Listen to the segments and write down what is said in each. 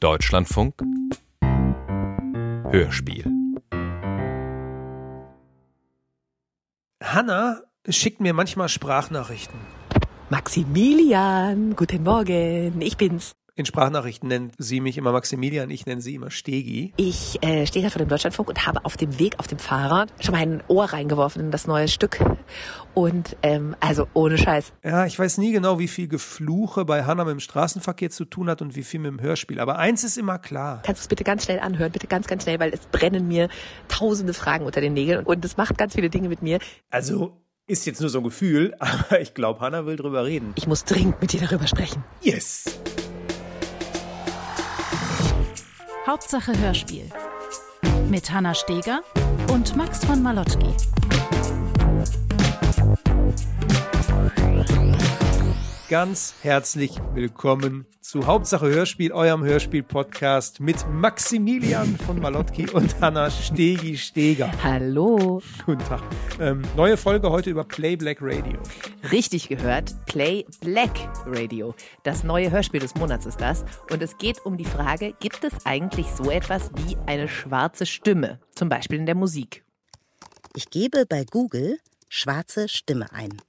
Deutschlandfunk Hörspiel Hanna schickt mir manchmal Sprachnachrichten. Maximilian, guten Morgen, ich bin's. In Sprachnachrichten nennt sie mich immer Maximilian, ich nenne sie immer Stegi. Ich äh, stehe da vor dem Deutschlandfunk und habe auf dem Weg auf dem Fahrrad schon mal ein Ohr reingeworfen in das neue Stück. Und ähm, also ohne Scheiß. Ja, ich weiß nie genau, wie viel Gefluche bei Hanna mit dem Straßenverkehr zu tun hat und wie viel mit dem Hörspiel. Aber eins ist immer klar. Kannst du es bitte ganz schnell anhören, bitte ganz, ganz schnell, weil es brennen mir tausende Fragen unter den Nägeln und es macht ganz viele Dinge mit mir. Also ist jetzt nur so ein Gefühl, aber ich glaube, Hanna will drüber reden. Ich muss dringend mit dir darüber sprechen. Yes! Hauptsache Hörspiel. Mit Hanna Steger und Max von Malotki. Ganz herzlich willkommen zu Hauptsache Hörspiel, eurem Hörspiel-Podcast mit Maximilian von Malotki und Hanna Stegi Steger. Hallo. Guten Tag. Ähm, neue Folge heute über Play Black Radio. Richtig gehört, Play Black Radio. Das neue Hörspiel des Monats ist das. Und es geht um die Frage, gibt es eigentlich so etwas wie eine schwarze Stimme? Zum Beispiel in der Musik. Ich gebe bei Google schwarze Stimme ein.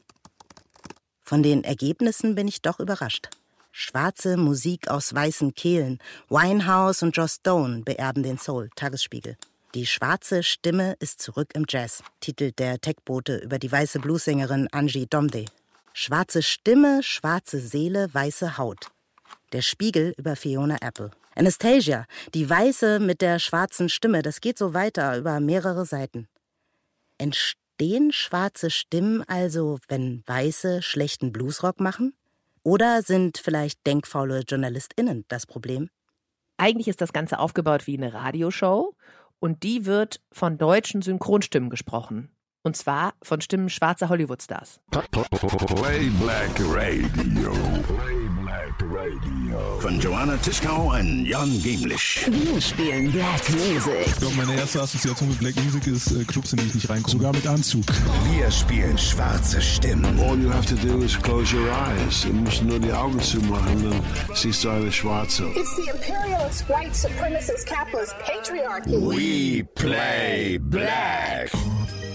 Von den Ergebnissen bin ich doch überrascht. Schwarze Musik aus weißen Kehlen. Winehouse und Joss Stone beerben den Soul. Tagesspiegel. Die schwarze Stimme ist zurück im Jazz, titelt der Techbote über die weiße Bluessängerin Angie Domde. Schwarze Stimme, schwarze Seele, weiße Haut. Der Spiegel über Fiona Apple. Anastasia, die Weiße mit der schwarzen Stimme, das geht so weiter über mehrere Seiten. Entstehen schwarze Stimmen also, wenn Weiße schlechten Bluesrock machen? Oder sind vielleicht denkfaule JournalistInnen das Problem? Eigentlich ist das Ganze aufgebaut wie eine Radioshow und die wird von deutschen Synchronstimmen gesprochen. Und zwar von Stimmen schwarzer Hollywood-Stars. Play Black Radio. Black Radio. Von Joanna Tischkau und Jan Gemlich. Wir spielen Black Music. Ich glaube, meine erste Assoziation mit Black Music ist äh, Clubs, in die ich nicht reinkomme. Sogar mit Anzug. Wir spielen schwarze Stimmen. All you have to do is close your eyes. Du musst nur die Augen zumachen, dann siehst du eine schwarze. It's the imperialist, white supremacist, capitalist patriarchy. We play black.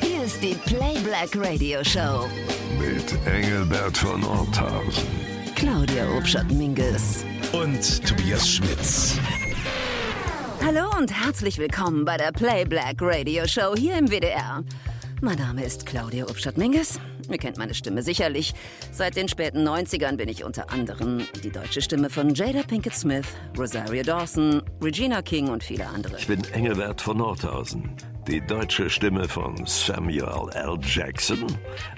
Hier ist die Play Black Radio Show. Mit Engelbert von Orthausen. Claudia Obschat-Minges. Und Tobias Schmitz. Hallo und herzlich willkommen bei der Play Black Radio Show hier im WDR. Mein Name ist Claudia Obstadt-Minges. Ihr kennt meine Stimme sicherlich. Seit den späten 90ern bin ich unter anderem die deutsche Stimme von Jada Pinkett Smith, Rosario Dawson, Regina King und viele andere. Ich bin Engelbert von Nordhausen, die deutsche Stimme von Samuel L. Jackson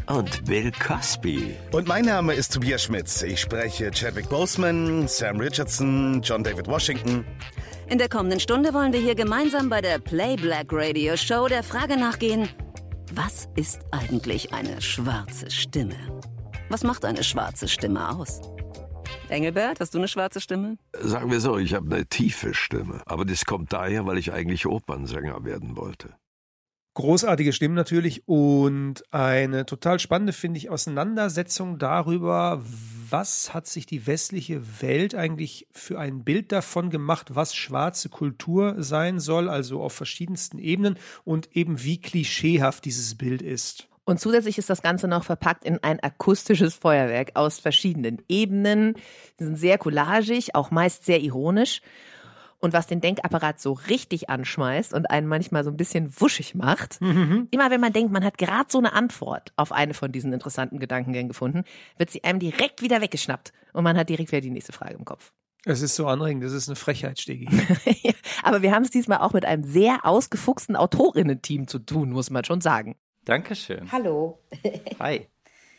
und Bill Cosby. Und mein Name ist Tobias Schmitz. Ich spreche Chadwick Boseman, Sam Richardson, John David Washington. In der kommenden Stunde wollen wir hier gemeinsam bei der Play Black Radio Show der Frage nachgehen, was ist eigentlich eine schwarze Stimme? Was macht eine schwarze Stimme aus? Engelbert, hast du eine schwarze Stimme? Sagen wir so, ich habe eine tiefe Stimme. Aber das kommt daher, weil ich eigentlich Opernsänger werden wollte. Großartige Stimmen natürlich und eine total spannende, finde ich, Auseinandersetzung darüber, was hat sich die westliche Welt eigentlich für ein Bild davon gemacht, was schwarze Kultur sein soll, also auf verschiedensten Ebenen und eben wie klischeehaft dieses Bild ist. Und zusätzlich ist das Ganze noch verpackt in ein akustisches Feuerwerk aus verschiedenen Ebenen. Die sind sehr collagig, auch meist sehr ironisch. Und was den Denkapparat so richtig anschmeißt und einen manchmal so ein bisschen wuschig macht, Mhm. immer wenn man denkt, man hat gerade so eine Antwort auf eine von diesen interessanten Gedankengängen gefunden, wird sie einem direkt wieder weggeschnappt und man hat direkt wieder die nächste Frage im Kopf. Es ist so anregend, das ist eine Frechheit, Stegi. Aber wir haben es diesmal auch mit einem sehr ausgefuchsten Autorinnen-Team zu tun, muss man schon sagen. Dankeschön. Hallo. Hi.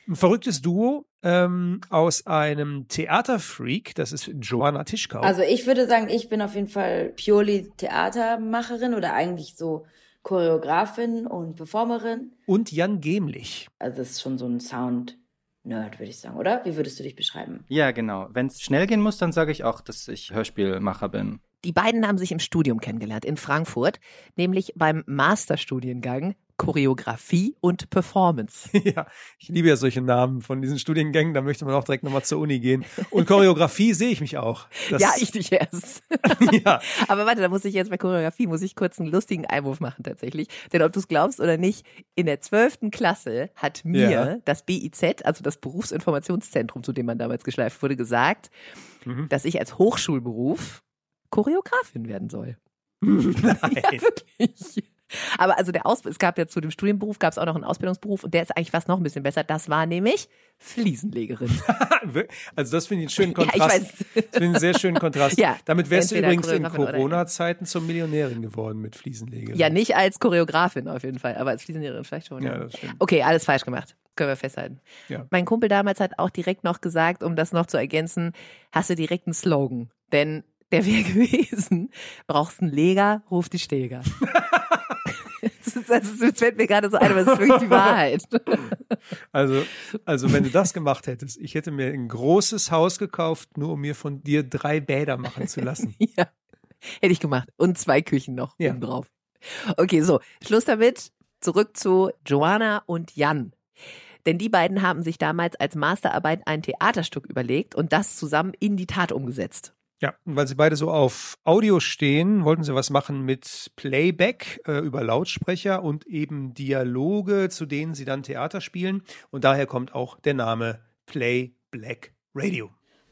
Ein verrücktes Duo ähm, aus einem Theaterfreak, das ist Joanna Tischkau. Also ich würde sagen, ich bin auf jeden Fall purely Theatermacherin oder eigentlich so Choreografin und Performerin. und Jan Gemlich. Also das ist schon so ein Sound-Nerd, würde ich sagen, oder? Wie würdest du dich beschreiben? Ja, genau. Wenn es schnell gehen muss, dann sage ich auch, dass ich Hörspielmacher bin. Die beiden haben sich im Studium kennengelernt in Frankfurt, nämlich beim Masterstudiengang Choreografie und Performance. Ja, ich liebe ja solche Namen von diesen Studiengängen, da möchte man auch direkt nochmal zur Uni gehen. Und Choreografie sehe ich mich auch. Das, ja, ich dich erst. ja. Aber warte, da muss ich jetzt bei Choreografie, muss ich kurz einen lustigen Einwurf machen tatsächlich. Denn ob du es glaubst oder nicht, in der zwölften Klasse hat mir Ja. das BIZ, also das Berufsinformationszentrum, zu dem man damals geschleift wurde, gesagt, Mhm. dass ich als Hochschulberuf Choreografin werden soll. Nein. Ja, wirklich. Aber also der Aus es gab ja zu dem Studienberuf gab es auch noch einen Ausbildungsberuf und der ist eigentlich fast noch ein bisschen besser. Das war nämlich Fliesenlegerin. Also das finde ich einen schönen Ja, ich Kontrast. finde ich einen sehr schönen Kontrast. Ja, Damit wärst du übrigens in Corona-Zeiten zur Millionärin geworden mit Fliesenlegerin. Ja, nicht als Choreografin auf jeden Fall, aber als Fliesenlehrerin vielleicht schon. Ja, das stimmt. Okay, alles falsch gemacht. Können wir festhalten. Ja. Mein Kumpel damals hat auch direkt noch gesagt, um das noch zu ergänzen, hast du direkt einen Slogan. Denn der wäre gewesen, brauchst einen Leger, ruf die Steger. das, ist, das, ist, das fällt mir gerade so ein, aber es ist wirklich die Wahrheit. Also, also wenn du das gemacht hättest, ich hätte mir ein großes Haus gekauft, nur um mir von dir drei Bäder machen zu lassen. ja, hätte ich gemacht. Und zwei Küchen noch Ja. drauf. Okay, so, Schluss damit. Zurück zu Joanna und Jan. Denn die beiden haben sich damals als Masterarbeit ein Theaterstück überlegt und das zusammen in die Tat umgesetzt. Ja, und weil sie beide so auf Audio stehen, wollten sie was machen mit Playback äh, über Lautsprecher und eben Dialoge, zu denen sie dann Theater spielen. Und daher kommt auch der Name Play Black Radio.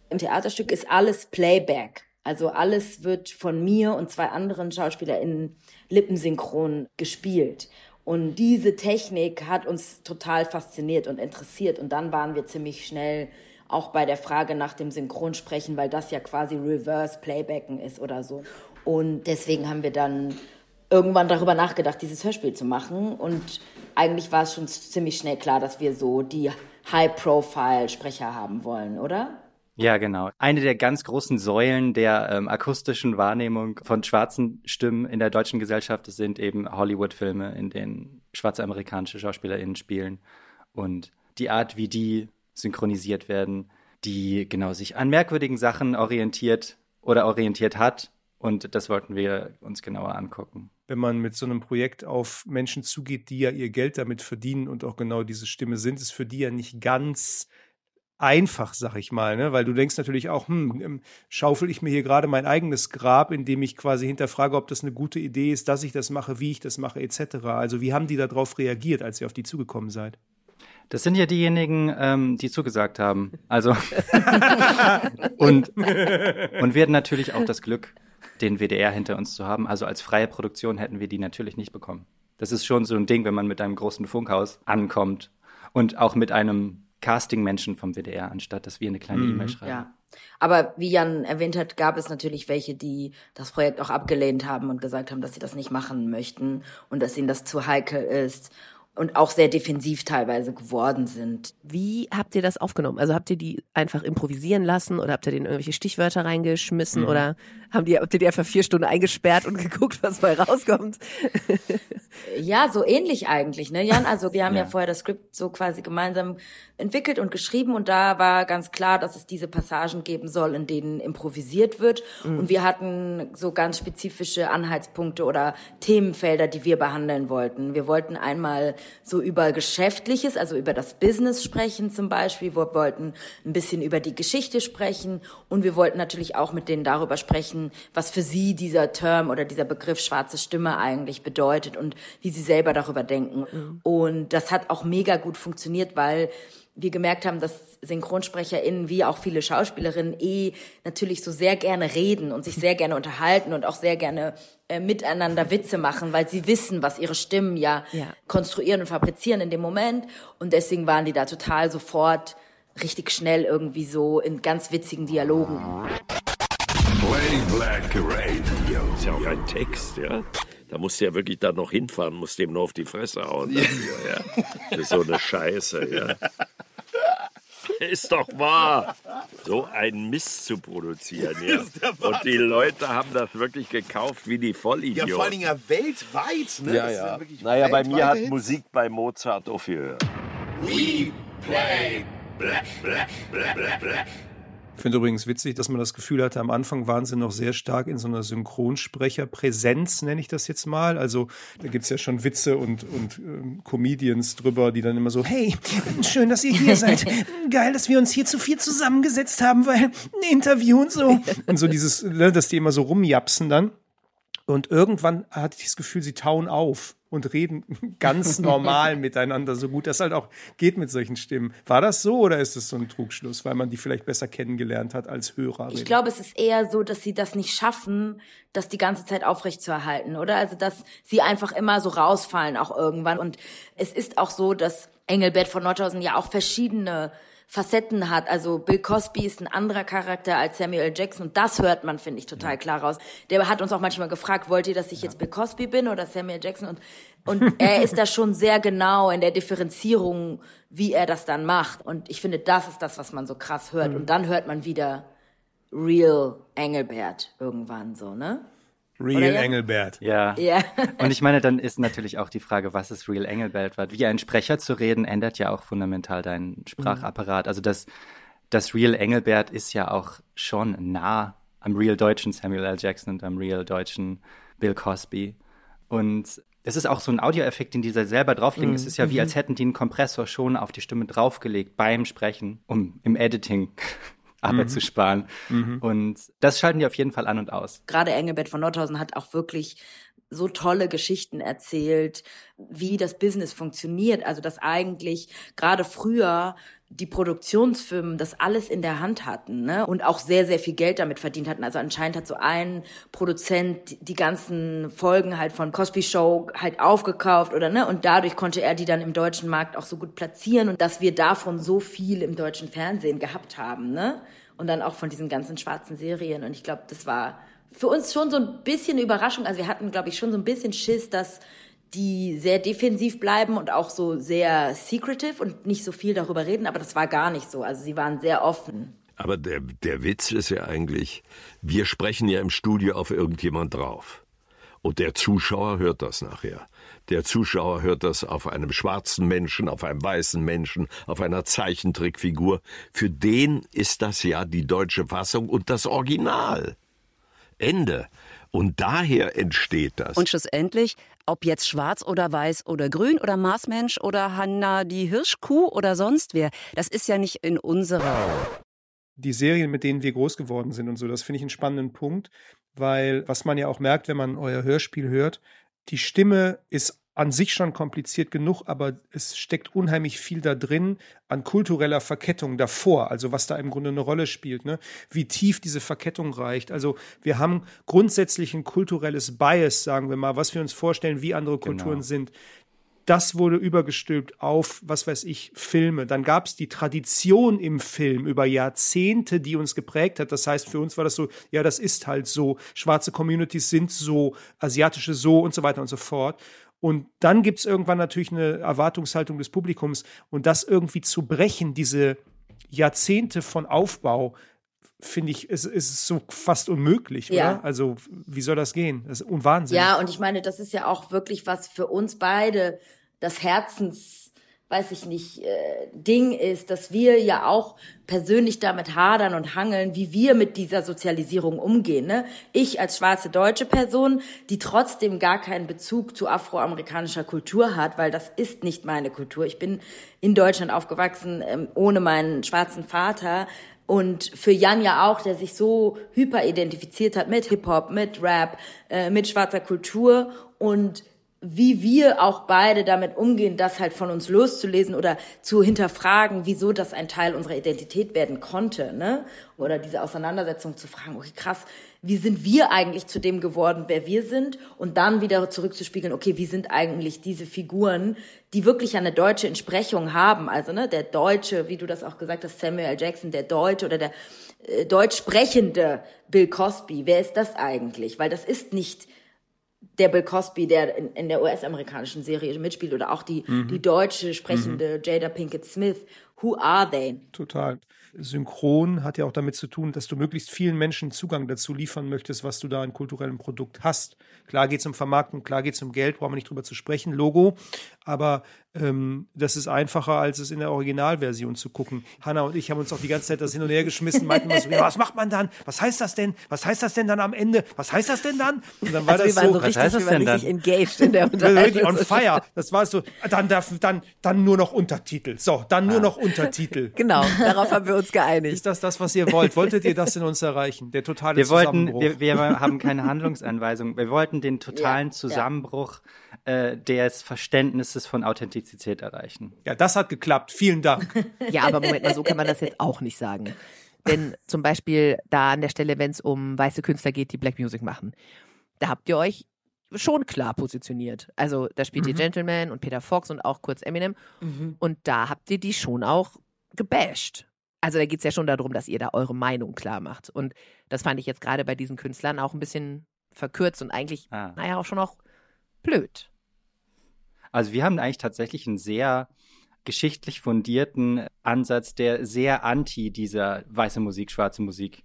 Im Theaterstück ist alles Playback. Also alles wird von mir und zwei anderen SchauspielerInnen lippensynchron gespielt. Und diese Technik hat uns total fasziniert und interessiert. Und dann waren wir ziemlich schnell auch bei der Frage nach dem Synchronsprechen, weil das ja quasi Reverse Playbacken ist oder so. Und deswegen haben wir dann irgendwann darüber nachgedacht, dieses Hörspiel zu machen. Und eigentlich war es schon ziemlich schnell klar, dass wir so die High-Profile-Sprecher haben wollen, oder? Ja, genau. Eine der ganz großen Säulen der ähm, akustischen Wahrnehmung von schwarzen Stimmen in der deutschen Gesellschaft sind eben Hollywood-Filme, in denen schwarze amerikanische SchauspielerInnen spielen. Und die Art, wie die synchronisiert werden, die genau sich an merkwürdigen Sachen orientiert oder orientiert hat. Und das wollten wir uns genauer angucken. Wenn man mit so einem Projekt auf Menschen zugeht, die ja ihr Geld damit verdienen und auch genau diese Stimme sind, ist für die ja nicht ganz einfach, sag ich mal, ne? weil du denkst natürlich auch, hm, ähm, schaufel ich mir hier gerade mein eigenes Grab, indem ich quasi hinterfrage, ob das eine gute Idee ist, dass ich das mache, wie ich das mache, etc. Also wie haben die darauf reagiert, als ihr auf die zugekommen seid? Das sind ja diejenigen, ähm, die zugesagt haben. Also und, und wir hatten natürlich auch das Glück, den WDR hinter uns zu haben. Also als freie Produktion hätten wir die natürlich nicht bekommen. Das ist schon so ein Ding, wenn man mit einem großen Funkhaus ankommt und auch mit einem Casting-Menschen vom WDR, anstatt dass wir eine kleine Mhm. E-Mail schreiben. Ja. Aber wie Jan erwähnt hat, gab es natürlich welche, die das Projekt auch abgelehnt haben und gesagt haben, dass sie das nicht machen möchten und dass ihnen das zu heikel ist und auch sehr defensiv teilweise geworden sind. Wie habt ihr das aufgenommen? Also habt ihr die einfach improvisieren lassen oder habt ihr denen irgendwelche Stichwörter reingeschmissen Mhm. oder haben die, habt ihr die einfach vier Stunden eingesperrt und geguckt, was bei rauskommt? Ja, so ähnlich eigentlich, ne, Jan? Also wir haben ja. Ja. vorher das Skript so quasi gemeinsam entwickelt und geschrieben und da war ganz klar, dass es diese Passagen geben soll, in denen improvisiert wird. Mhm. Und wir hatten so ganz spezifische Anhaltspunkte oder Themenfelder, die wir behandeln wollten. Wir wollten einmal so über Geschäftliches, also über das Business sprechen zum Beispiel. Wir wollten ein bisschen über die Geschichte sprechen und wir wollten natürlich auch mit denen darüber sprechen, was für sie dieser Term oder dieser Begriff schwarze Stimme eigentlich bedeutet und wie sie selber darüber denken. Und das hat auch mega gut funktioniert, weil wir gemerkt haben, dass SynchronsprecherInnen wie auch viele Schauspielerinnen eh natürlich so sehr gerne reden und sich sehr gerne unterhalten und auch sehr gerne äh, miteinander Witze machen, weil sie wissen, was ihre Stimmen ja, Ja. konstruieren und fabrizieren in dem Moment. Und deswegen waren die da total sofort richtig schnell irgendwie so in ganz witzigen Dialogen. Play Black Radio. Ist ja auch ein Text, ja. Da musst du ja wirklich da noch hinfahren, musst dem nur auf die Fresse hauen. Dafür, ja. Für so eine Scheiße, ja. Ist doch wahr. So einen Mist zu produzieren, ja. Und die Leute haben das wirklich gekauft wie die Vollidioten. Ja, vor allen Dingen ja weltweit, ne? Ja, ja. Naja, bei mir hat Hits. Musik bei Mozart aufgehört. We play black, black, black, black, black. Ich finde übrigens witzig, dass man das Gefühl hatte, am Anfang waren sie noch sehr stark in so einer Synchronsprecherpräsenz, nenne ich das jetzt mal. Also da gibt es ja schon Witze und, und ähm, Comedians drüber, die dann immer so, hey, schön, dass ihr hier seid. Geil, dass wir uns hier zu viel zusammengesetzt haben, weil ein Interview und so. Und so dieses, ne, dass die immer so rumjapsen dann. Und irgendwann hatte ich das Gefühl, sie tauen auf und reden ganz normal miteinander, so gut das halt auch geht mit solchen Stimmen. War das so oder ist es so ein Trugschluss, weil man die vielleicht besser kennengelernt hat als Hörerin? Ich glaube, es ist eher so, dass sie das nicht schaffen, das die ganze Zeit aufrechtzuerhalten, oder? Also, dass sie einfach immer so rausfallen auch irgendwann. Und es ist auch so, dass Engelbert von Nordhausen ja auch verschiedene Facetten hat. Also Bill Cosby ist ein anderer Charakter als Samuel. Jackson und das hört man, finde ich, total klar raus. Der hat uns auch manchmal gefragt, wollt ihr, dass ich jetzt Bill Cosby bin oder Samuel Jackson? Und, und er ist da schon sehr genau in der Differenzierung, wie er das dann macht. Und ich finde, das ist das, was man so krass hört. Mhm. Und dann hört man wieder Real Engelbert irgendwann so, ne? Real Oder ja? Engelbert. Ja. Ja. Und ich meine, dann ist natürlich auch die Frage, was ist Real Engelbert? Weil Wie ein Sprecher zu reden, ändert ja auch fundamental deinen Sprachapparat. Also das, das Real Engelbert ist ja auch schon nah am Real deutschen Samuel L. Jackson und am Real deutschen Bill Cosby. Und es ist auch so ein Audioeffekt, den die da selber drauflegen. Mhm. Es ist ja wie, Mhm. als hätten die einen Kompressor schon auf die Stimme draufgelegt beim Sprechen, um im Editing Arbeit Mhm. zu sparen. Mhm. Und das schalten die auf jeden Fall an und aus. gerade Engelbert von Nordhausen hat auch wirklich so tolle Geschichten erzählt, wie das Business funktioniert. Also, dass eigentlich gerade früher die Produktionsfirmen das alles in der Hand hatten ne? und auch sehr, sehr viel Geld damit verdient hatten. Also anscheinend hat so ein Produzent die ganzen Folgen halt von Cosby Show halt aufgekauft oder ne und dadurch konnte er die dann im deutschen Markt auch so gut platzieren und dass wir davon so viel im deutschen Fernsehen gehabt haben, ne? Und dann auch von diesen ganzen schwarzen Serien und ich glaube, das war für uns schon so ein bisschen eine Überraschung. Also wir hatten, glaube ich, schon so ein bisschen Schiss, dass die sehr defensiv bleiben und auch so sehr secretive und nicht so viel darüber reden, aber das war gar nicht so. Also sie waren sehr offen. Aber der, der Witz ist ja eigentlich, wir sprechen ja im Studio auf irgendjemand drauf. Und der Zuschauer hört das nachher. Der Zuschauer hört das auf einem schwarzen Menschen, auf einem weißen Menschen, auf einer Zeichentrickfigur. Für den ist das ja die deutsche Fassung und das Original. Ende. Und daher entsteht das. Und schlussendlich, ob jetzt schwarz oder weiß oder grün oder Marsmensch oder Hanna die Hirschkuh oder sonst wer, das ist ja nicht in unserer. die Serien, mit denen wir groß geworden sind und so, das finde ich einen spannenden Punkt, weil was man ja auch merkt, wenn man euer Hörspiel hört, die Stimme ist an sich schon kompliziert genug, aber es steckt unheimlich viel da drin an kultureller Verkettung davor, also was da im Grunde eine Rolle spielt, ne? wie tief diese Verkettung reicht. Also wir haben grundsätzlich ein kulturelles Bias, sagen wir mal, was wir uns vorstellen, wie andere Kulturen Genau. sind das wurde übergestülpt auf, was weiß ich, Filme. Dann gab es die Tradition im Film über Jahrzehnte, die uns geprägt hat. Das heißt, für uns war das so, ja, das ist halt so. Schwarze Communities sind so, asiatische so und so weiter und so fort. Und dann gibt es irgendwann natürlich eine Erwartungshaltung des Publikums. Und das irgendwie zu brechen, diese Jahrzehnte von Aufbau, finde ich, ist, ist so fast unmöglich, Ja. oder? Also, wie soll das gehen? Das ist Wahnsinn. Ja, und ich meine, das ist ja auch wirklich was für uns beide das Herzens, weiß ich nicht, äh, Ding ist, dass wir ja auch persönlich damit hadern und hangeln, wie wir mit dieser Sozialisierung umgehen. Ne? Ich als schwarze deutsche Person, die trotzdem gar keinen Bezug zu afroamerikanischer Kultur hat, weil das ist nicht meine Kultur. Ich bin in Deutschland aufgewachsen, ähm, ohne meinen schwarzen Vater. Und für Jan ja auch, der sich so hyper identifiziert hat mit Hip-Hop, mit Rap, äh, mit schwarzer Kultur und wie wir auch beide damit umgehen, das halt von uns loszulesen oder zu hinterfragen, wieso das ein Teil unserer Identität werden konnte, ne? Oder diese Auseinandersetzung zu fragen, okay, krass, wie sind wir eigentlich zu dem geworden, wer wir sind? Und dann wieder zurückzuspiegeln, okay, wie sind eigentlich diese Figuren, die wirklich eine deutsche Entsprechung haben? Also, ne, der Deutsche, wie du das auch gesagt hast, Samuel L. Jackson, der Deutsche oder der äh, deutsch sprechende Bill Cosby, wer ist das eigentlich? Weil das ist nicht der Bill Cosby, der in, in der US-amerikanischen Serie mitspielt, oder auch die, Mhm. die deutsche sprechende Jada Pinkett Smith. Who are they? Total. Synchron hat ja auch damit zu tun, dass du möglichst vielen Menschen Zugang dazu liefern möchtest, was du da an kulturellem Produkt hast. Klar geht es um Vermarktung, klar geht es um Geld, brauchen wir nicht drüber zu sprechen, Logo. Aber ähm, das ist einfacher, als es in der Originalversion zu gucken. Hanna und ich haben uns auch die ganze Zeit das hin und her geschmissen, meinten so, ja, was macht man dann? Was heißt das denn? Was heißt das denn dann am Ende? Was heißt das denn dann? Und dann war also das wir waren so, so, richtig, wir waren richtig engaged in der waren richtig Unterhaltung. on fire. Das war so, dann, darf, dann, dann nur noch Untertitel. So, dann nur noch Untertitel. Genau, darauf haben wir uns geeinigt. Ist das das, was ihr wollt? Wolltet ihr das in uns erreichen? Der totale Wir wollten, Zusammenbruch. wir, wir haben keine Handlungsanweisung. Wir wollten den totalen Zusammenbruch äh, des Verständnisses von Authentizität erreichen. ja, das hat geklappt. Vielen Dank. Ja, aber Moment mal, so kann man das jetzt auch nicht sagen. Denn zum Beispiel da an der Stelle, wenn es um weiße Künstler geht, die Black Music machen, da habt ihr euch schon klar positioniert. Also da spielt ihr Mhm. Gentleman und Peter Fox und auch kurz Eminem. Mhm. Und da habt ihr die schon auch gebasht. Also da geht es ja schon darum, dass ihr da eure Meinung klar macht. Und das fand ich jetzt gerade bei diesen Künstlern auch ein bisschen verkürzt und eigentlich, Ah. naja, auch schon auch blöd. Also wir haben eigentlich tatsächlich einen sehr geschichtlich fundierten Ansatz, der sehr anti dieser weiße Musik, schwarze Musik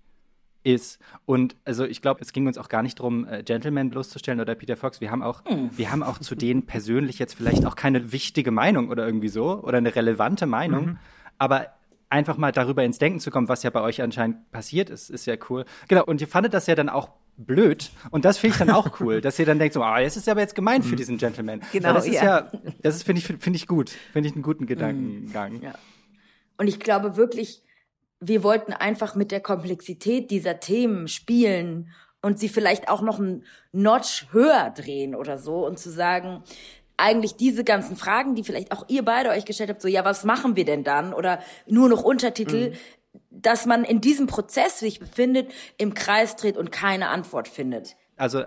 ist. Und also ich glaube, es ging uns auch gar nicht darum, äh, Gentleman bloßzustellen oder Peter Fox. Wir haben auch, Hm. wir haben auch zu denen persönlich jetzt vielleicht auch keine wichtige Meinung oder irgendwie so oder eine relevante Meinung. Mhm. Aber einfach mal darüber ins Denken zu kommen, was ja bei euch anscheinend passiert ist, ist ja cool. Genau, und ihr fandet das ja dann auch blöd. Und das finde ich dann auch cool, dass ihr dann denkt, so, ah, das ist aber jetzt gemein für diesen Gentleman. Genau, Weil das ist ja. ja, das ist, finde ich, finde ich gut. Finde ich einen guten Gedankengang. Ja. Und ich glaube wirklich, wir wollten einfach mit der Komplexität dieser Themen spielen und sie vielleicht auch noch einen Notch höher drehen oder so und zu sagen, eigentlich diese ganzen Fragen, die vielleicht auch ihr beide euch gestellt habt, so, ja, was machen wir denn dann? Oder nur noch Untertitel, dass man in diesem Prozess sich befindet, im Kreis dreht und keine Antwort findet. Also,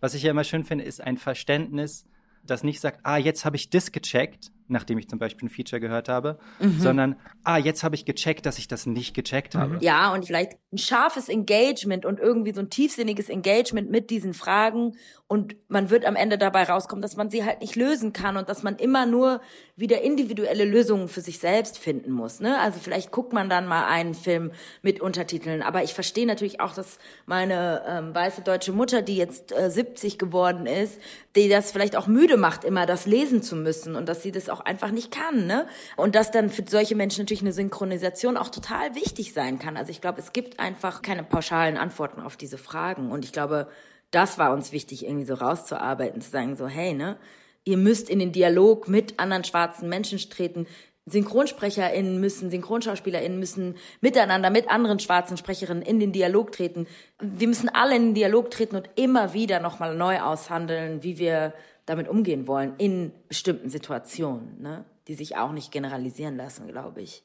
was ich ja immer schön finde, ist ein Verständnis, das nicht sagt, ah, jetzt habe ich das gecheckt, nachdem ich zum Beispiel ein Feature gehört habe, Mhm. sondern, ah, jetzt habe ich gecheckt, dass ich das nicht gecheckt habe. Ja, und vielleicht ein scharfes Engagement und irgendwie so ein tiefsinniges Engagement mit diesen Fragen. Und man wird am Ende dabei rauskommen, dass man sie halt nicht lösen kann und dass man immer nur wieder individuelle Lösungen für sich selbst finden muss. Ne? Also vielleicht guckt man dann mal einen Film mit Untertiteln. Aber ich verstehe natürlich auch, dass meine ähm, weiße deutsche Mutter, die jetzt äh, 70 geworden ist, die das vielleicht auch müde macht, immer das lesen zu müssen und dass sie das auch einfach nicht kann. Ne? Und dass dann für solche Menschen natürlich eine Synchronisation auch total wichtig sein kann. Also ich glaube, es gibt einfach keine pauschalen Antworten auf diese Fragen. Und ich glaube, das war uns wichtig, irgendwie so rauszuarbeiten, zu sagen so, hey, ne, ihr müsst in den Dialog mit anderen schwarzen Menschen treten. SynchronsprecherInnen müssen, SynchronschauspielerInnen müssen miteinander mit anderen schwarzen Sprecherinnen in den Dialog treten. Wir müssen alle in den Dialog treten und immer wieder nochmal neu aushandeln, wie wir damit umgehen wollen in bestimmten Situationen, ne? die sich auch nicht generalisieren lassen, glaube ich.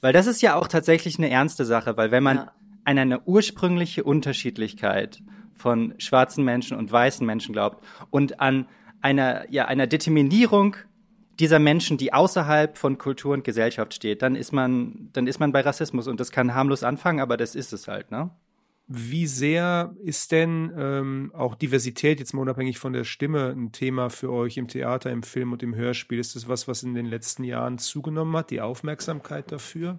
Weil das ist ja auch tatsächlich eine ernste Sache, weil wenn man Ja. an eine ursprüngliche Unterschiedlichkeit von schwarzen Menschen und weißen Menschen glaubt und an einer, ja, einer Determinierung dieser Menschen, die außerhalb von Kultur und Gesellschaft steht, dann ist man, dann ist man bei Rassismus und das kann harmlos anfangen, aber das ist es halt, ne? Wie sehr ist denn ähm, auch Diversität, jetzt mal unabhängig von der Stimme, ein Thema für euch im Theater, im Film und im Hörspiel? Ist das was, was in den letzten Jahren zugenommen hat, die Aufmerksamkeit dafür?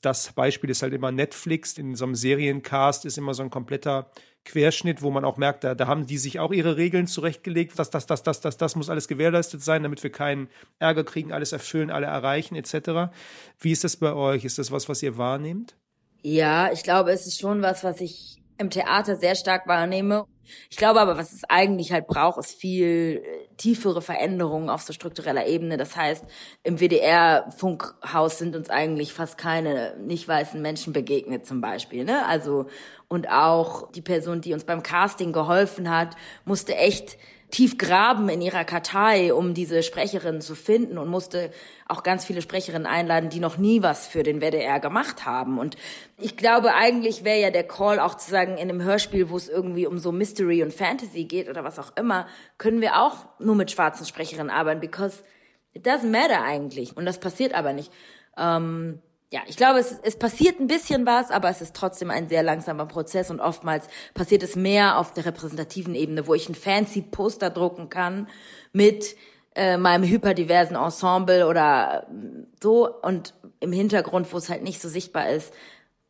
Das Beispiel ist halt immer Netflix. In so einem Seriencast ist immer so ein kompletter Querschnitt, wo man auch merkt, da, da haben die sich auch ihre Regeln zurechtgelegt. Das, das, das, das, das, das muss alles gewährleistet sein, damit wir keinen Ärger kriegen, alles erfüllen, alle erreichen, etc. Wie ist das bei euch? Ist das was, was ihr wahrnehmt? Ja, ich glaube, es ist schon was, was ich im Theater sehr stark wahrnehme. Ich glaube aber, was es eigentlich halt braucht, ist viel äh, tiefere Veränderungen auf so struktureller Ebene. Das heißt, im WDR-Funkhaus sind uns eigentlich fast keine nicht weißen Menschen begegnet zum Beispiel. Ne? Also und auch die Person, die uns beim Casting geholfen hat, musste echt tief graben in ihrer Kartei, um diese Sprecherin zu finden und musste auch ganz viele Sprecherinnen einladen, die noch nie was für den WDR gemacht haben. Und ich glaube, eigentlich wäre ja der Call auch zu sagen, in einem Hörspiel, wo es irgendwie um so Mystery und Fantasy geht oder was auch immer, können wir auch nur mit schwarzen Sprecherinnen arbeiten, because it doesn't matter eigentlich. Und das passiert aber nicht. Ähm, ja, ich glaube, es, es passiert ein bisschen was, aber es ist trotzdem ein sehr langsamer Prozess und oftmals passiert es mehr auf der repräsentativen Ebene, wo ich ein fancy Poster drucken kann mit äh, meinem hyperdiversen Ensemble oder äh, so und im Hintergrund, wo es halt nicht so sichtbar ist,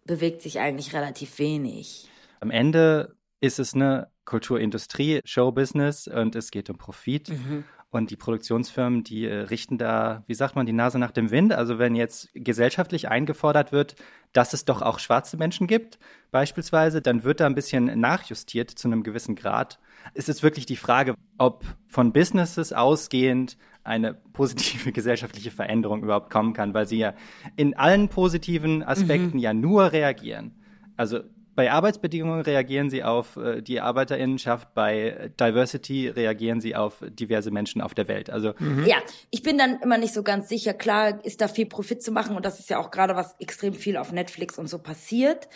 bewegt sich eigentlich relativ wenig. Am Ende ist es eine Kulturindustrie, Showbusiness und es geht um Profit. Mhm. Und die Produktionsfirmen, die äh, richten da, wie sagt man, die Nase nach dem Wind. Also wenn jetzt gesellschaftlich eingefordert wird, dass es doch auch schwarze Menschen gibt, beispielsweise, dann wird da ein bisschen nachjustiert zu einem gewissen Grad. Es ist wirklich die Frage, ob von Businesses ausgehend eine positive gesellschaftliche Veränderung überhaupt kommen kann, weil sie ja in allen positiven Aspekten Mhm. ja nur reagieren. Also bei Arbeitsbedingungen reagieren sie auf äh, die Arbeiterinnenschaft, bei Diversity reagieren sie auf diverse Menschen auf der Welt. Also Ja, ich bin dann immer nicht so ganz sicher. Klar ist da viel Profit zu machen und das ist ja auch gerade was extrem viel auf Netflix und so passiert.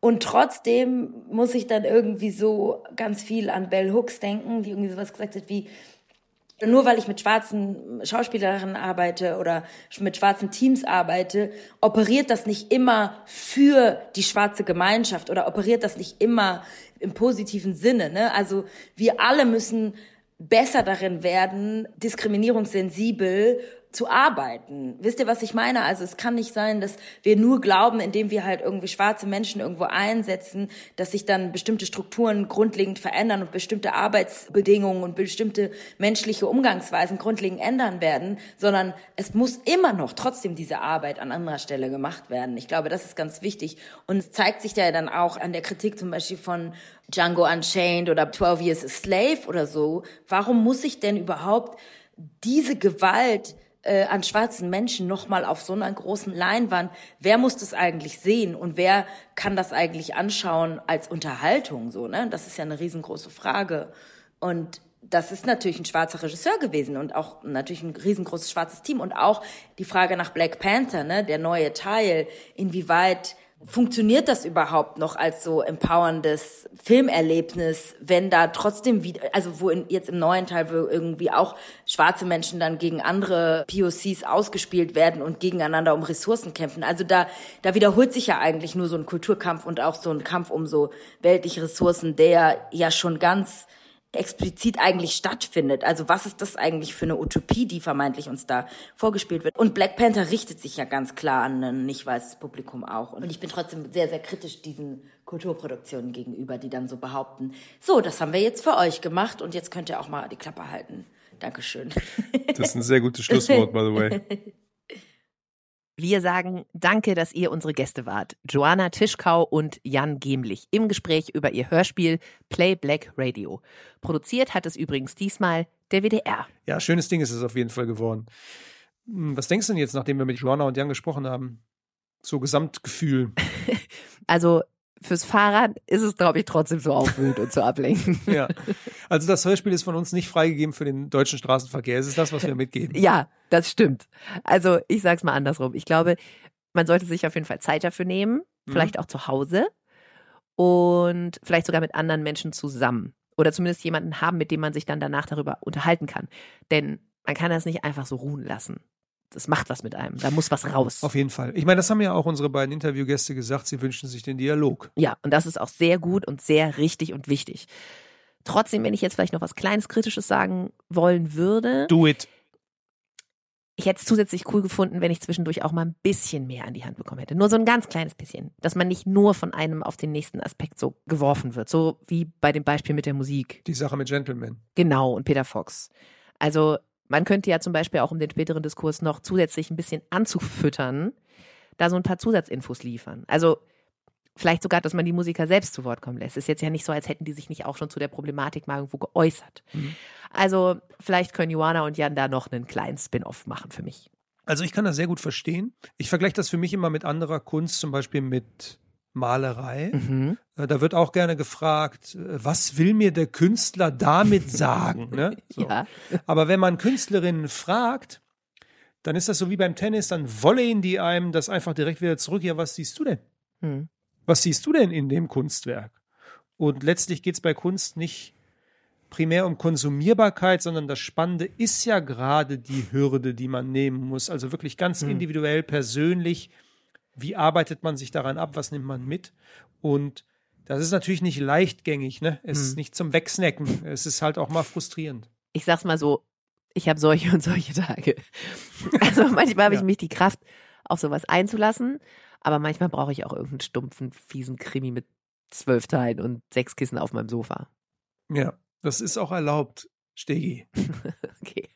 Und trotzdem muss ich dann irgendwie so ganz viel an Bell Hooks denken, die irgendwie sowas gesagt hat wie, nur weil ich mit schwarzen Schauspielerinnen arbeite oder mit schwarzen Teams arbeite, operiert das nicht immer für die schwarze Gemeinschaft oder operiert das nicht immer im positiven Sinne. Ne? Also wir alle müssen besser darin werden, diskriminierungssensibel zu arbeiten. Wisst ihr, was ich meine? Also es kann nicht sein, dass wir nur glauben, indem wir halt irgendwie schwarze Menschen irgendwo einsetzen, dass sich dann bestimmte Strukturen grundlegend verändern und bestimmte Arbeitsbedingungen und bestimmte menschliche Umgangsweisen grundlegend ändern werden, sondern es muss immer noch trotzdem diese Arbeit an anderer Stelle gemacht werden. Ich glaube, das ist ganz wichtig. Und es zeigt sich ja dann auch an der Kritik zum Beispiel von Django Unchained oder 12 Years a Slave oder so. Warum muss ich denn überhaupt diese Gewalt äh, an schwarzen Menschen nochmal auf so einer großen Leinwand, wer muss das eigentlich sehen und wer kann das eigentlich anschauen als Unterhaltung so, ne? Das ist ja eine riesengroße Frage. Und das ist natürlich ein schwarzer Regisseur gewesen und auch natürlich ein riesengroßes schwarzes Team und auch die Frage nach Black Panther, ne, der neue Teil, inwieweit funktioniert das überhaupt noch als so empowerndes Filmerlebnis, wenn da trotzdem wieder, also wo in, jetzt im neuen Teil, wo irgendwie auch schwarze Menschen dann gegen andere POCs ausgespielt werden und gegeneinander um Ressourcen kämpfen. Also da, da wiederholt sich ja eigentlich nur so ein Kulturkampf und auch so ein Kampf um so weltliche Ressourcen, der ja schon ganz explizit eigentlich stattfindet. Also was ist das eigentlich für eine Utopie, die vermeintlich uns da vorgespielt wird? Und Black Panther richtet sich ja ganz klar an ein nicht weißes Publikum auch. Und ich bin trotzdem sehr, sehr kritisch diesen Kulturproduktionen gegenüber, die dann so behaupten, so, das haben wir jetzt für euch gemacht und jetzt könnt ihr auch mal die Klappe halten. Dankeschön. Das ist ein sehr gutes Schlusswort, by the way. Wir sagen danke, dass ihr unsere Gäste wart. Joanna Tischkau und Jan Gemlich im Gespräch über ihr Hörspiel Play Black Radio. Produziert hat es übrigens diesmal der WDR. Ja, schönes Ding ist es auf jeden Fall geworden. Hm, Was denkst du denn jetzt, nachdem wir mit Joanna und Jan gesprochen haben? So Gesamtgefühl. Also fürs Fahrrad ist es, glaube ich, trotzdem so aufwühlend und zu ablenken. ja. Also das Hörspiel ist von uns nicht freigegeben für den deutschen Straßenverkehr. Es ist das, was wir mitgeben. Ja, das stimmt. Also ich sag's mal andersrum. Ich glaube, man sollte sich auf jeden Fall Zeit dafür nehmen, Mhm. vielleicht auch zu Hause und vielleicht sogar mit anderen Menschen zusammen. Oder zumindest jemanden haben, mit dem man sich dann danach darüber unterhalten kann. Denn man kann das nicht einfach so ruhen lassen. Das macht was mit einem. Da muss was raus. Auf jeden Fall. Ich meine, das haben ja auch unsere beiden Interviewgäste gesagt. Sie wünschen sich den Dialog. Ja, und das ist auch sehr gut und sehr richtig und wichtig. Trotzdem, wenn ich jetzt vielleicht noch was kleines Kritisches sagen wollen würde. Do it. Ich hätte es zusätzlich cool gefunden, wenn ich zwischendurch auch mal ein bisschen mehr an die Hand bekommen hätte. Nur so ein ganz kleines bisschen. Dass man nicht nur von einem auf den nächsten Aspekt so geworfen wird. So wie bei dem Beispiel mit der Musik. Die Sache mit Gentleman. Genau, und Peter Fox. Also, man könnte ja zum Beispiel auch, um den späteren Diskurs noch zusätzlich ein bisschen anzufüttern, da so ein paar Zusatzinfos liefern. Also, vielleicht sogar, dass man die Musiker selbst zu Wort kommen lässt. Ist jetzt ja nicht so, als hätten die sich nicht auch schon zu der Problematik mal irgendwo geäußert. Also, vielleicht können Joanna und Jan da noch einen kleinen Spin-off machen für mich. Also ich kann das sehr gut verstehen. Ich vergleiche das für mich immer mit anderer Kunst, zum Beispiel mit Malerei. Mhm. Äh, Da wird auch gerne gefragt, äh, was will mir der Künstler damit sagen? Ne? So. Ja. Aber wenn man Künstlerinnen fragt, dann ist das so wie beim Tennis, dann wollen die einem das einfach direkt wieder zurück. Ja, was siehst du denn? Hm. Was siehst du denn in dem Kunstwerk? Und letztlich geht es bei Kunst nicht primär um Konsumierbarkeit, sondern das Spannende ist ja gerade die Hürde, die man nehmen muss. Also wirklich ganz Hm. individuell, persönlich. Wie arbeitet man sich daran ab? Was nimmt man mit? Und das ist natürlich nicht leichtgängig, ne? Es ist Hm. nicht zum Wegsnacken. Es ist halt auch mal frustrierend. Ich sag's mal so, ich habe solche und solche Tage. Also manchmal habe ich Ja. mich die Kraft, auf sowas einzulassen. Aber manchmal brauche ich auch irgendeinen stumpfen, fiesen Krimi mit zwölf Teilen und sechs Kissen auf meinem Sofa. Ja, das ist auch erlaubt, Stegi. okay.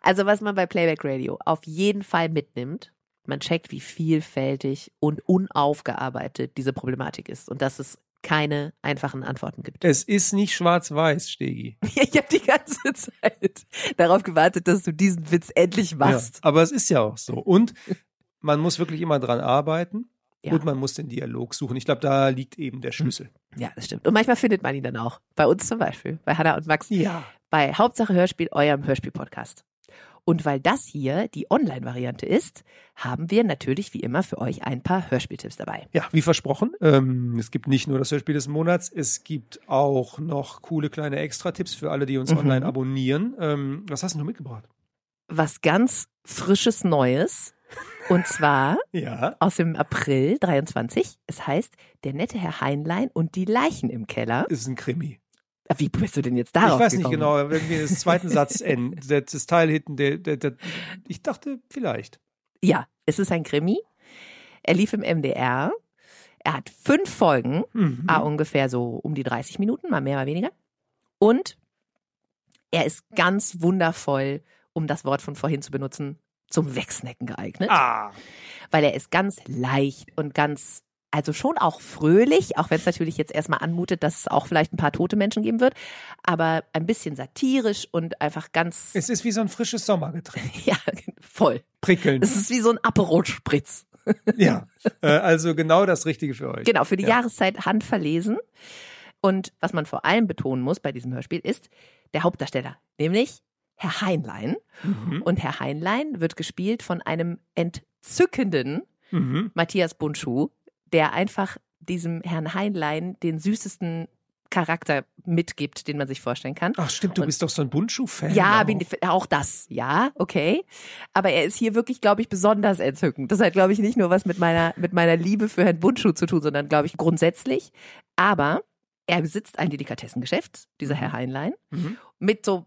Also was man bei Playback Radio auf jeden Fall mitnimmt, man checkt, wie vielfältig und unaufgearbeitet diese Problematik ist und dass es keine einfachen Antworten gibt. Es ist nicht schwarz-weiß, Stegi. ich habe die ganze Zeit darauf gewartet, dass du diesen Witz endlich machst. Ja, aber es ist ja auch so. Und man muss wirklich immer dran arbeiten. Ja. Und man muss den Dialog suchen. Ich glaube, da liegt eben der Schlüssel. Ja, das stimmt. Und manchmal findet man ihn dann auch. Bei uns zum Beispiel, bei Hannah und Max. Ja. Bei Hauptsache Hörspiel, eurem Hörspiel-Podcast. Und weil das hier die Online-Variante ist, haben wir natürlich wie immer für euch ein paar Hörspieltipps dabei. Ja, wie versprochen. Ähm, es gibt nicht nur das Hörspiel des Monats, es gibt auch noch coole kleine Extra-Tipps für alle, die uns Mhm. online abonnieren. Ähm, was hast du mitgebracht? Was ganz Frisches Neues. Und zwar Ja. aus dem April 23. Es heißt Der nette Herr Heinlein und die Leichen im Keller. Ist ein Krimi. Wie bist du denn jetzt darauf ich weiß nicht gekommen? genau, irgendwie das zweiten Satz N, das das Teil hinten, der, der, der, ich dachte vielleicht. Ja, es ist ein Krimi. Er lief im MDR. Er hat fünf Folgen, Mhm. ah, ungefähr so um die 30 Minuten, mal mehr, mal weniger. Und er ist ganz wundervoll, um das Wort von vorhin zu benutzen, zum Wegsnacken geeignet. Ah. Weil er ist ganz leicht und ganz, also schon auch fröhlich, auch wenn es natürlich jetzt erstmal anmutet, dass es auch vielleicht ein paar tote Menschen geben wird, aber ein bisschen satirisch und einfach ganz, Es ist wie so ein frisches Sommergetränk. ja, voll. Prickelnd. Es ist wie so ein Aperol Spritz. Ja, äh, also genau das Richtige für euch. Genau, für die ja. Jahreszeit handverlesen. Und was man vor allem betonen muss bei diesem Hörspiel ist der Hauptdarsteller, nämlich Herr Heinlein. Mhm. Und Herr Heinlein wird gespielt von einem entzückenden Mhm. Matthias Bundschuh, der einfach diesem Herrn Heinlein den süßesten Charakter mitgibt, den man sich vorstellen kann. Ach stimmt, du bist doch so ein Bundschuh-Fan. Ja, auch. bin, auch das, ja, okay. Aber er ist hier wirklich, glaube ich, besonders entzückend. Das hat, glaube ich, nicht nur was mit meiner, mit meiner Liebe für Herrn Bundschuh zu tun, sondern, glaube ich, grundsätzlich. Aber er besitzt ein Delikatessengeschäft, dieser Herr Heinlein, Mhm. Mit so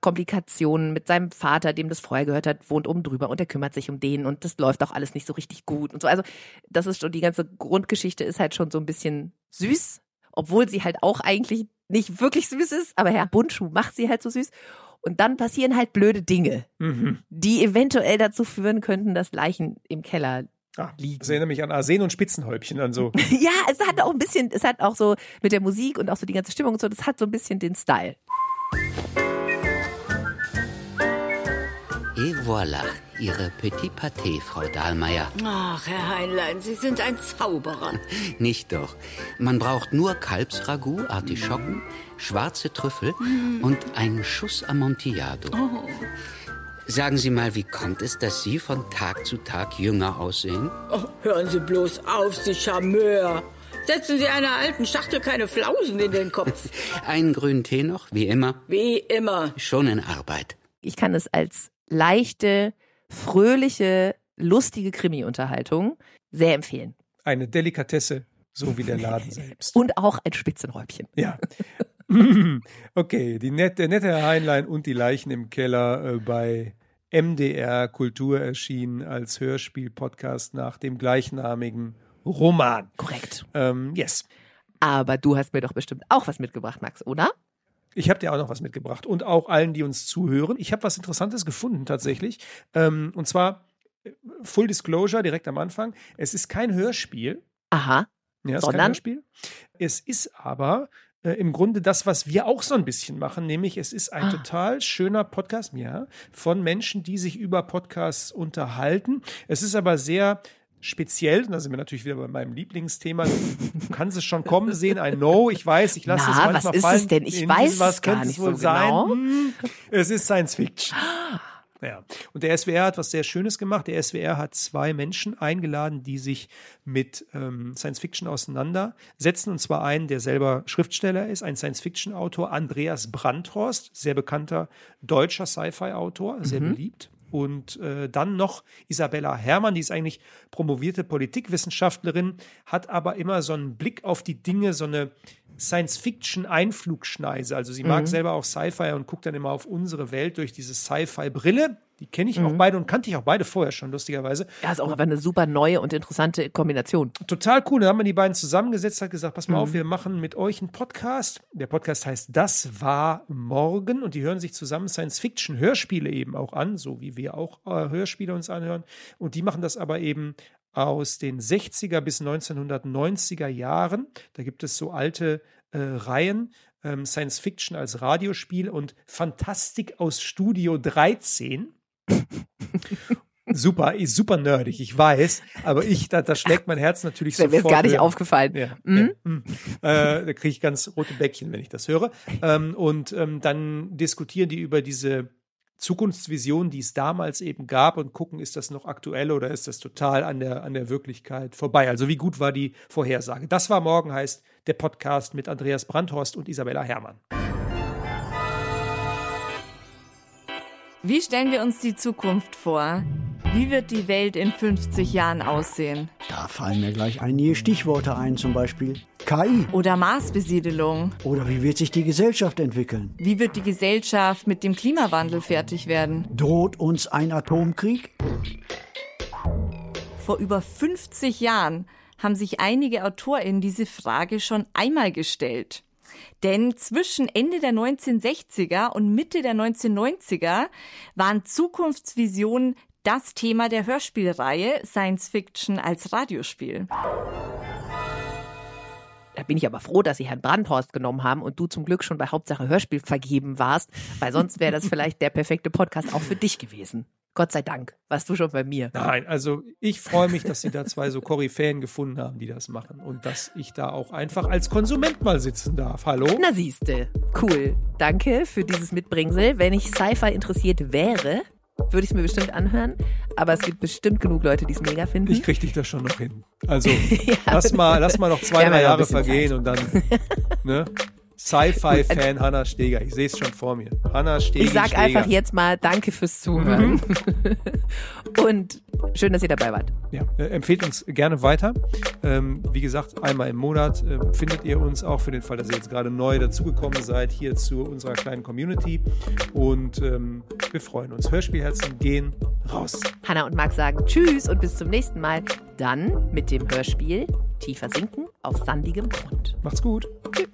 Komplikationen mit seinem Vater, dem das vorher gehört hat, wohnt oben drüber und er kümmert sich um den und das läuft auch alles nicht so richtig gut und so. Also, das ist schon, die ganze Grundgeschichte ist halt schon so ein bisschen süß, obwohl sie halt auch eigentlich nicht wirklich süß ist, aber Herr Bundschuh macht sie halt so süß. Und dann passieren halt blöde Dinge, Mhm. die eventuell dazu führen könnten, dass Leichen im Keller Ah, das erinnert mich an Arsen und Spitzenhäubchen, an so. ja, es hat auch ein bisschen, es hat auch so mit der Musik und auch so die ganze Stimmung und so, das hat so ein bisschen den Style. Et voilà, Ihre Petit Pâté, Frau Dahlmeier. Ach, Herr Heinlein, Sie sind ein Zauberer. Nicht doch. Man braucht nur Kalbsragout, Artischocken, schwarze Trüffel und einen Schuss Amontillado. Oh. Sagen Sie mal, wie kommt es, dass Sie von Tag zu Tag jünger aussehen? Oh, hören Sie bloß auf, Sie Charmeur. Setzen Sie einer alten Schachtel keine Flausen in den Kopf. Einen grünen Tee noch, wie immer? Wie immer. Schon in Arbeit. Ich kann es als leichte, fröhliche, lustige Krimi-Unterhaltung sehr empfehlen. Eine Delikatesse, so wie der Laden selbst. Und auch ein Spitzenräubchen. Ja. Okay, die nette, der nette Herr Heinlein und die Leichen im Keller äh, bei MDR Kultur erschienen als Hörspiel-Podcast nach dem gleichnamigen Roman. Korrekt. Ähm, yes. Aber du hast mir doch bestimmt auch was mitgebracht, Max, oder? Ich habe dir auch noch was mitgebracht und auch allen, die uns zuhören. Ich habe was Interessantes gefunden tatsächlich. Ähm, und zwar äh, Full Disclosure direkt am Anfang. Es ist kein Hörspiel. Aha. Ja, es ist kein? Hörspiel. Es ist aber äh, im Grunde das, was wir auch so ein bisschen machen, nämlich es ist ein Ah. total schöner Podcast, ja, von Menschen, die sich über Podcasts unterhalten. Es ist aber sehr speziell, und da sind wir natürlich wieder bei meinem Lieblingsthema. Du kannst es schon kommen sehen, I know, ich weiß, ich lasse es manchmal was ist fallen. es denn? Ich In weiß was es gar nicht es wohl so sein? genau. Hm, Es ist Science Fiction. Ja. Und der SWR hat was sehr Schönes gemacht. Der SWR hat zwei Menschen eingeladen, die sich mit ähm, Science Fiction auseinandersetzen. Und zwar einen, der selber Schriftsteller ist, ein Science Fiction Autor, Andreas Brandhorst, sehr bekannter deutscher Sci-Fi-Autor, sehr Mhm. beliebt. Und äh, dann noch Isabella Herrmann, die ist eigentlich promovierte Politikwissenschaftlerin, hat aber immer so einen Blick auf die Dinge, so eine Science-Fiction-Einflugschneise. Also sie mag Mhm. selber auch Sci-Fi und guckt dann immer auf unsere Welt durch diese Sci-Fi-Brille. Die kenne ich auch Mhm. beide und kannte ich auch beide vorher schon, lustigerweise. Ja, ist auch einfach eine super neue und interessante Kombination. Total cool. Da haben wir die beiden zusammengesetzt, hat gesagt, pass mal Mhm. auf, wir machen mit euch einen Podcast. Der Podcast heißt Das war morgen und die hören sich zusammen Science-Fiction-Hörspiele eben auch an, so wie wir auch äh, Hörspiele uns anhören. Und die machen das aber eben aus den 60er bis 1990er Jahren. Da gibt es so alte äh, Reihen. ähm, Science Fiction als Radiospiel und Fantastik aus Studio 13. Super, ist super nerdig, ich weiß, aber ich, da, da schlägt mein Herz natürlich Das wäre mir sofort gar nicht höher. aufgefallen. Ja, Mhm. ja, mm. äh, da kriege ich ganz rote Bäckchen, wenn ich das höre. Ähm, und ähm, dann diskutieren die über diese Zukunftsvision, die es damals eben gab und gucken, ist das noch aktuell oder ist das total an der, an der Wirklichkeit vorbei? Also wie gut war die Vorhersage? Das war morgen heißt der Podcast mit Andreas Brandhorst und Isabella Herrmann. Wie stellen wir uns die Zukunft vor? Wie wird die Welt in 50 Jahren aussehen? Da fallen mir gleich einige Stichworte ein, zum Beispiel KI. Oder Marsbesiedelung? Oder wie wird sich die Gesellschaft entwickeln? Wie wird die Gesellschaft mit dem Klimawandel fertig werden? Droht uns ein Atomkrieg? Vor über 50 Jahren haben sich einige AutorInnen diese Frage schon einmal gestellt. Denn zwischen Ende der 1960er und Mitte der 1990er waren Zukunftsvisionen das Thema der Hörspielreihe Science Fiction als Radiospiel. Da bin ich aber froh, dass Sie Herrn Brandhorst genommen haben und du zum Glück schon bei Hauptsache Hörspiel vergeben warst, weil sonst wäre das vielleicht der perfekte Podcast auch für dich gewesen. Gott sei Dank, warst du schon bei mir. Nein, also ich freue mich, dass sie da zwei so Koryphäen gefunden haben, die das machen und dass ich da auch einfach als Konsument mal sitzen darf. Hallo? Na siehste, cool. Danke für dieses Mitbringsel. Wenn ich Sci-Fi interessiert wäre, würde ich es mir bestimmt anhören. Aber es gibt bestimmt genug Leute, die es mega finden. Ich krieg dich das schon noch hin. Also lass, mal, lass mal noch zwei, drei ja Jahre vergehen Zeit. und dann ne? Sci-Fi-Fan Hanna Steger. Ich sehe es schon vor mir. Hanna Steger. Ich sag Steger. einfach jetzt mal Danke fürs Zuhören. Und schön, dass ihr dabei wart. Ja, äh, empfehlt uns gerne weiter. Ähm, wie gesagt, einmal im Monat äh, findet ihr uns auch für den Fall, dass ihr jetzt gerade neu dazugekommen seid, hier zu unserer kleinen Community. Und ähm, wir freuen uns. Hörspielherzen gehen raus. Hanna und Max sagen Tschüss und bis zum nächsten Mal. Dann mit dem Hörspiel Tiefer sinken auf sandigem Grund. Macht's gut. Tschüss.